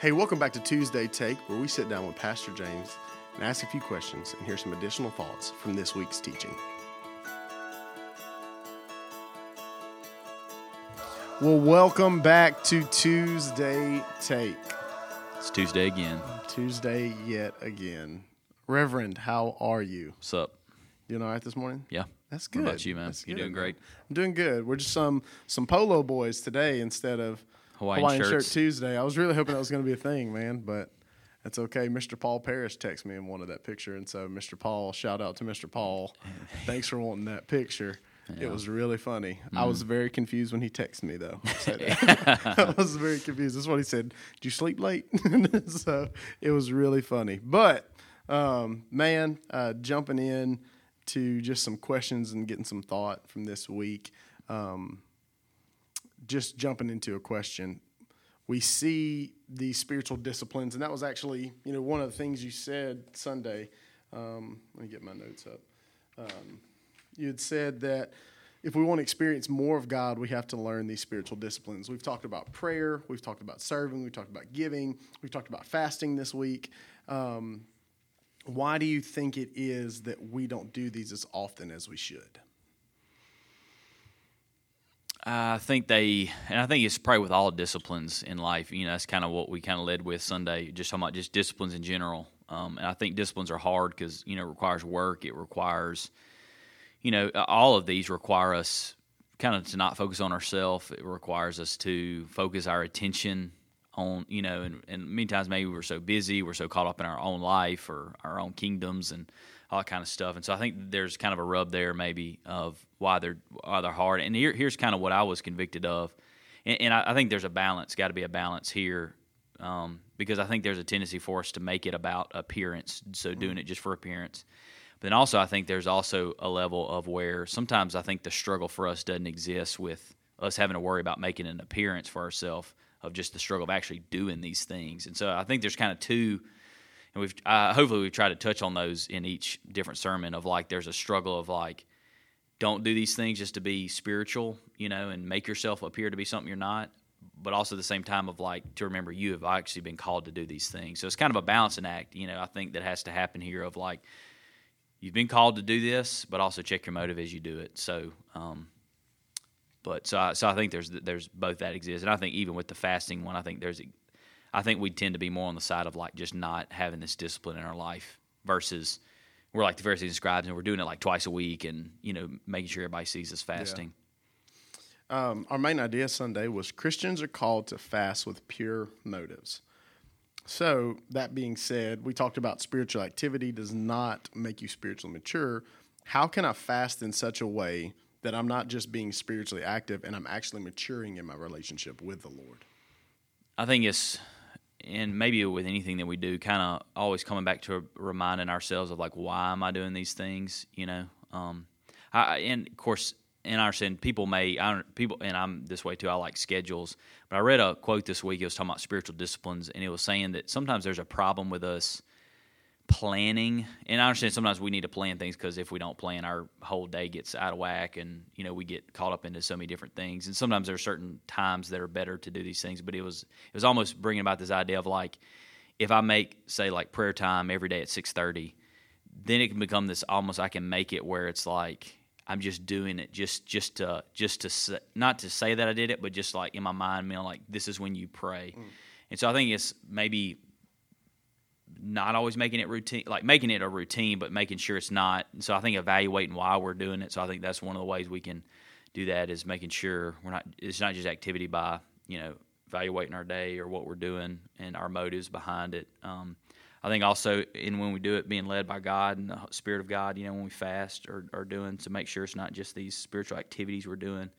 Hey, welcome back to Tuesday Take, where we sit down with Pastor James and ask a few questions and hear some additional thoughts from this week's teaching. Well, welcome back to Tuesday Take. It's Tuesday again. Tuesday yet again. Reverend, how are you? What's up? You all right this morning? Yeah. That's good. What about you, man? That's You good, doing great? I'm doing good. We're just some some polo boys today instead of Hawaiian Shirt shirts. Tuesday. I was really hoping that was going to be a thing, man, but that's okay. Mr. Paul Parrish texted me and wanted that picture, and so Mr. Paul, shout out to Mr. Paul. Thanks for wanting that picture. It was really funny. I was Mm. very confused when he texted me, though. I'll say that. I was very confused. That's what he said. Did you sleep late? so it was really funny. But um, man, uh, jumping in to just some questions and getting some thought from this week. Um, just jumping into a question, we see these spiritual disciplines, and that was actually, you know, one of the things you said Sunday. Um, let me get my notes up. Um, you had said that if we want to experience more of God, we have to learn these spiritual disciplines. We've talked about prayer, we've talked about serving, we've talked about giving, we've talked about fasting this week. Um, why do you think it is that we don't do these as often as we should? I think they, and I think it's probably with all disciplines in life. You know, that's kind of what we kind of led with Sunday, just talking about just disciplines in general. Um, and I think disciplines are hard because you know it requires work. It requires, you know, all of these require us kind of to not focus on ourselves. It requires us to focus our attention on, you know, and, and many times maybe we're so busy, we're so caught up in our own life or our own kingdoms and all that kind of stuff. And so I think there's kind of a rub there maybe of why they're why they're hard. And here, here's kind of what I was convicted of, and, and I, I think there's a balance. Got to be a balance here. Um, because I think there's a tendency for us to make it about appearance, so doing it just for appearance. But then also, I think there's also a level of where sometimes I think the struggle for us doesn't exist with us having to worry about making an appearance for ourselves of just the struggle of actually doing these things. And so I think there's kind of two, and we've uh, hopefully we've tried to touch on those in each different sermon of like there's a struggle of like don't do these things just to be spiritual, you know, and make yourself appear to be something you're not. But also at the same time of like to remember you have actually been called to do these things. So it's kind of a balancing act, you know. I think that has to happen here of like you've been called to do this, but also check your motive as you do it. So, um, but so I, so I think there's there's both that exists, and I think even with the fasting one, I think there's I think we tend to be more on the side of like just not having this discipline in our life versus we're like the Pharisees and scribes, and we're doing it like twice a week, and you know making sure everybody sees us fasting. Um, our main idea Sunday was Christians are called to fast with pure motives. So, that being said, we talked about spiritual activity does not make you spiritually mature. How can I fast in such a way that I'm not just being spiritually active and I'm actually maturing in my relationship with the Lord? I think it's and maybe with anything that we do, kind of always coming back to reminding ourselves of like why am I doing these things? You know, um, I, and of course, and I understand people may I people and I'm this way too. I like schedules, but I read a quote this week. It was talking about spiritual disciplines, and it was saying that sometimes there's a problem with us planning. And I understand sometimes we need to plan things because if we don't plan, our whole day gets out of whack, and you know we get caught up into so many different things. And sometimes there are certain times that are better to do these things. But it was it was almost bringing about this idea of like if I make say like prayer time every day at six thirty, then it can become this almost I can make it where it's like I'm just doing it just just to just to say, not to say that I did it, but just like in my mind, know, like this is when you pray. Mm. And so I think it's maybe not always making it routine, like making it a routine, but making sure it's not. So I think evaluating why we're doing it. So I think that's one of the ways we can do that is making sure we're not. It's not just activity by you know evaluating our day or what we're doing and our motives behind it. Um, I think also in when we do it, being led by God and the Spirit of God. You know, when we fast or are doing to make sure it's not just these spiritual activities we're doing.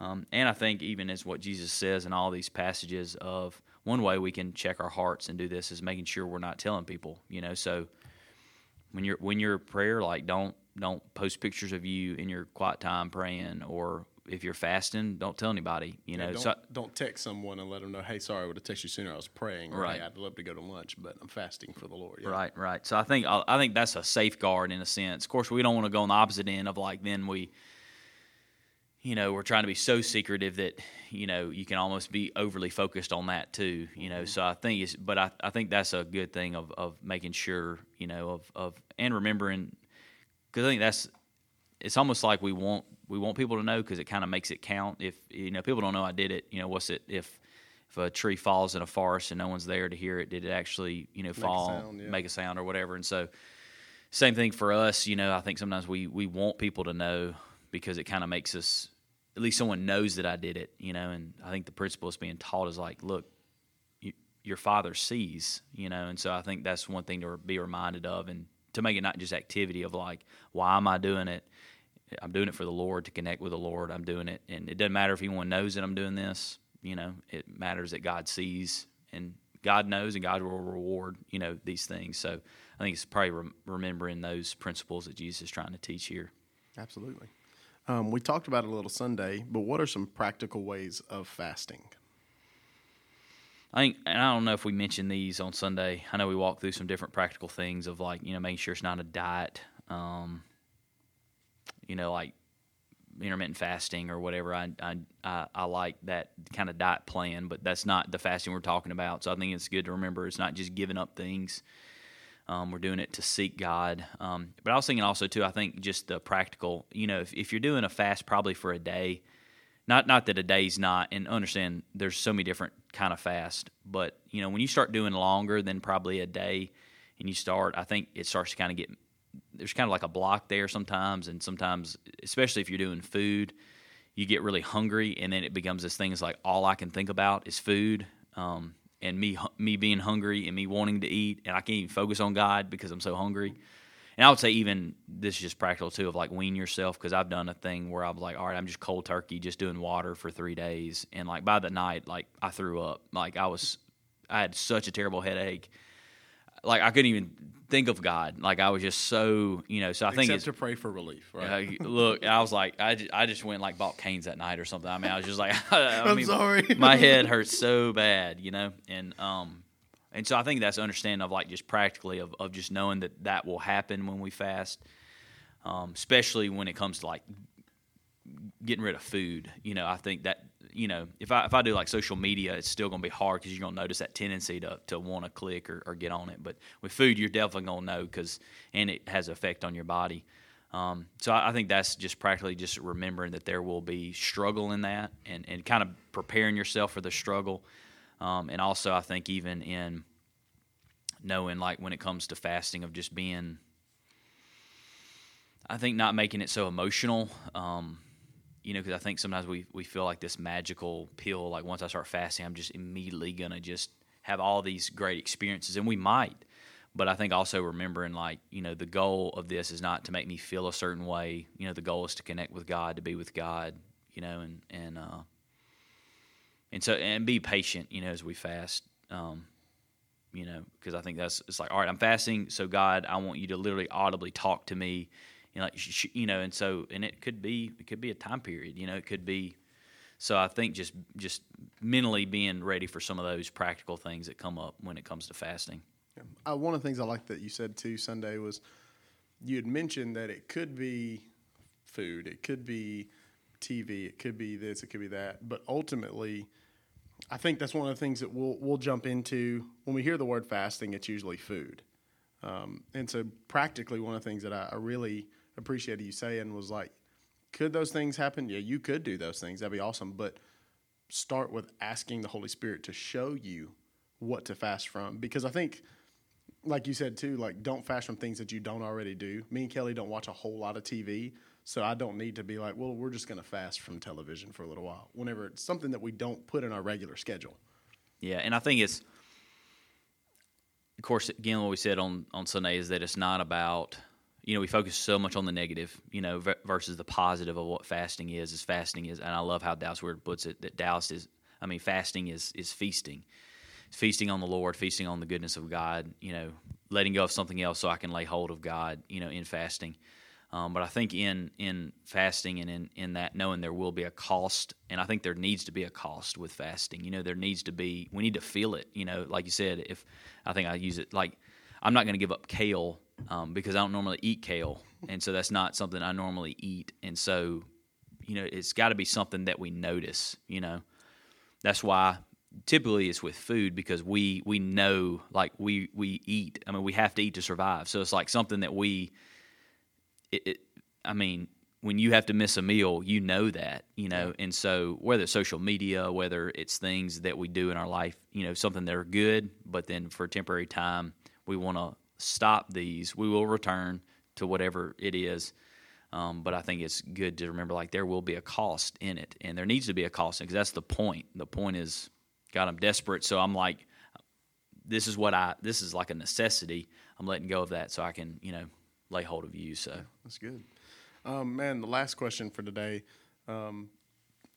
Um, and I think even as what Jesus says in all these passages of one way we can check our hearts and do this is making sure we're not telling people, you know. So when you're when you're prayer, like don't don't post pictures of you in your quiet time praying, or if you're fasting, don't tell anybody, you know. don't, so don't text someone and let them know, hey, sorry, I would have texted you sooner. I was praying. Or, Right. Hey, I'd love to go to lunch, but I'm fasting for the Lord. Yeah. Right, right. So I think I think that's a safeguard in a sense. Of course, we don't want to go on the opposite end of like then we, you know, we're trying to be so secretive that you know you can almost be overly focused on that too. You know, mm-hmm. so I think it's, but I, I think that's a good thing of of making sure you know of of and remembering because I think that's it's almost like we want we want people to know because it kind of makes it count. If you know people don't know I did it, you know, what's it if if a tree falls in a forest and no one's there to hear it, did it actually you know fall, a sound, yeah. make a sound or whatever? And so same thing for us. You know, I think sometimes we we want people to know because it kind of makes us at least someone knows that I did it, you know. And I think the principle is being taught is like, look, you, your father sees, you know. And so I think that's one thing to be reminded of, and to make it not just activity of like, why am I doing it? I'm doing it for the Lord to connect with the Lord. I'm doing it, and it doesn't matter if anyone knows that I'm doing this. You know, it matters that God sees and God knows, and God will reward. You know these things. So I think it's probably rem- remembering those principles that Jesus is trying to teach here. Absolutely. Um, we talked about it a little Sunday, but what are some practical ways of fasting? I think, and I don't know if we mentioned these on Sunday. I know we walked through some different practical things of like, you know, making sure it's not a diet, um, you know, like intermittent fasting or whatever. I, I, I, I like that kind of diet plan, but that's not the fasting we're talking about. So I think it's good to remember it's not just giving up things. Um, we're doing it to seek God. Um, but I was thinking also too. I think just the practical. You know, if, if you're doing a fast, probably for a day, not not that a day's not. And understand, there's so many different kind of fast. But you know, when you start doing longer than probably a day, and you start, I think it starts to kind of get. There's kind of like a block there sometimes, and sometimes, especially if you're doing food, you get really hungry, and then it becomes this thing. It's like all I can think about is food. Um, and me me being hungry and me wanting to eat, and I can't even focus on God because I'm so hungry. And I would say even this is just practical too of like wean yourself because I've done a thing where I was like, all right, I'm just cold turkey, just doing water for three days, and like by the night, like I threw up, like I was, I had such a terrible headache, like I couldn't even think of God, like I was just so you know. So I think Except it's to pray for relief, right? uh, look, I was like, I just, I just went like bought canes that night or something. I mean, I was just like, I I'm mean, sorry. my head hurts so bad, you know, and um, and so I think that's understanding of like just practically of of just knowing that that will happen when we fast, um, especially when it comes to like getting rid of food. You know, I think that you know if I if I do like social media, it's still going to be hard because you're going to notice that tendency to to want to click or, or get on it. But with food, you're definitely going to know because and it has effect on your body. Um, so I, I think that's just practically just remembering that there will be struggle in that and, and kind of preparing yourself for the struggle. Um, and also, I think even in knowing, like when it comes to fasting, of just being, I think not making it so emotional. Um, you know, because I think sometimes we, we feel like this magical pill, like once I start fasting, I'm just immediately going to just have all these great experiences. And we might. But I think also remembering, like, you know, the goal of this is not to make me feel a certain way. You know, the goal is to connect with God, to be with God, you know, and, and, uh, and so, and be patient, you know, as we fast. Um, you know, because I think that's it's like, all right, I'm fasting, so God, I want you to literally audibly talk to me, you know, like, sh- you know, and so, and it could be, it could be a time period, you know, it could be. So I think just just mentally being ready for some of those practical things that come up when it comes to fasting. Yeah. Uh, one of the things I like that you said too Sunday was you had mentioned that it could be food, it could be TV, it could be this, it could be that, but ultimately, I think that's one of the things that we'll we'll jump into when we hear the word fasting. It's usually food, um, and so practically one of the things that I, I really appreciated you saying was like, could those things happen? Yeah, you could do those things. That'd be awesome, but start with asking the Holy Spirit to show you what to fast from, because I think like you said too, like don't fast from things that you don't already do. Me and Kelly don't watch a whole lot of TV, so I don't need to be like, well, we're just going to fast from television for a little while. Whenever it's something that we don't put in our regular schedule. Yeah, and I think it's, of course, again, what we said on on Sunday is that it's not about, you know, we focus so much on the negative, you know, v- versus the positive of what fasting is. Is fasting is, and I love how Dallas Willard puts it that Dallas is, I mean, fasting is is feasting, feasting on the Lord, feasting on the goodness of God, you know, letting go of something else so I can lay hold of God, you know, in fasting. Um, but I think in in fasting and in, in that knowing there will be a cost, and I think there needs to be a cost with fasting. You know, there needs to be we need to feel it. You know, like you said, if I think I use it like I'm not going to give up kale um, because I don't normally eat kale, and so that's not something I normally eat. And so, you know, it's got to be something that we notice. You know, that's why typically it's with food because we we know like we we eat. I mean, we have to eat to survive. So it's like something that we. It, it, I mean, when you have to miss a meal, you know that, you know, and so whether it's social media, whether it's things that we do in our life, you know, something that are good, but then for a temporary time, we want to stop these. We will return to whatever it is. Um, but I think it's good to remember like there will be a cost in it, and there needs to be a cost because that's the point. The point is, God, I'm desperate, so I'm like, this is what I. This is like a necessity. I'm letting go of that so I can, you know, lay hold of you. So that's good. Um, man, the last question for today um,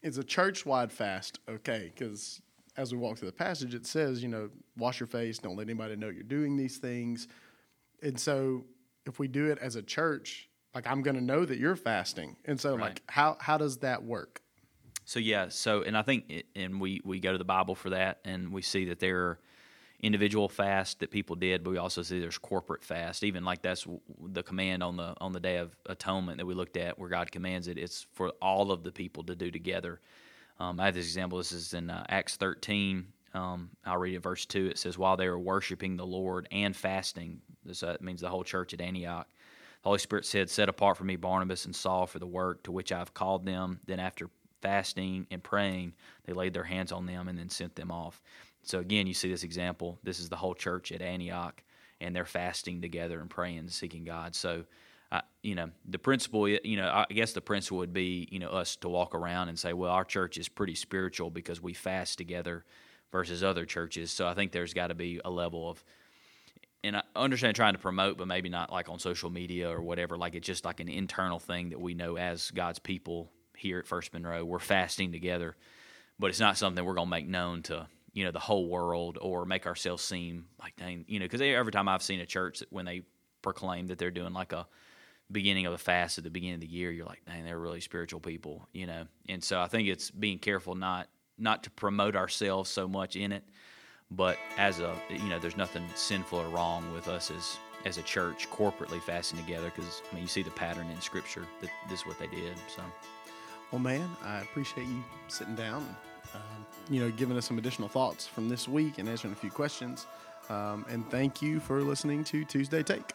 is a church wide fast okay? Because as we walk through the passage, it says, you know, wash your face, don't let anybody know you're doing these things. And so if we do it as a church, like I'm going to know that you're fasting. And so, right. like, how, how does that work? So, yeah. So, and I think, it, and we, we go to the Bible for that, and we see that there are individual fast that people did, but we also see there's corporate fast. Even like that's the command on the on the Day of Atonement that we looked at, where God commands it. It's for all of the people to do together. Um, I have this example. This is in uh, Acts 13. Um, I'll read it, verse 2. It says, While they were worshiping the Lord and fasting, this uh, means the whole church at Antioch, the Holy Spirit said, Set apart for me Barnabas and Saul for the work to which I have called them. Then, after fasting and praying, they laid their hands on them and then sent them off. So again, you see this example. This is the whole church at Antioch, and they're fasting together and praying, and seeking God. So, uh, you know, the principle, you know, I guess the principle would be, you know, us to walk around and say, well, our church is pretty spiritual because we fast together versus other churches. So I think there's got to be a level of, and I understand trying to promote, but maybe not like on social media or whatever. Like it's just like an internal thing that we know as God's people here at First Monroe. We're fasting together, but it's not something we're going to make known to you know the whole world or make ourselves seem like dang you know because every time I've seen a church when they proclaim that they're doing like a beginning of a fast at the beginning of the year, you're like, dang, they're really spiritual people, you know. And so I think it's being careful not not to promote ourselves so much in it, but as a you know, there's nothing sinful or wrong with us as as a church corporately fasting together because I mean you see the pattern in Scripture that this is what they did. So, well, man, I appreciate you sitting down um, you know, giving us some additional thoughts from this week and answering a few questions. Um, and thank you for listening to Tuesday Take.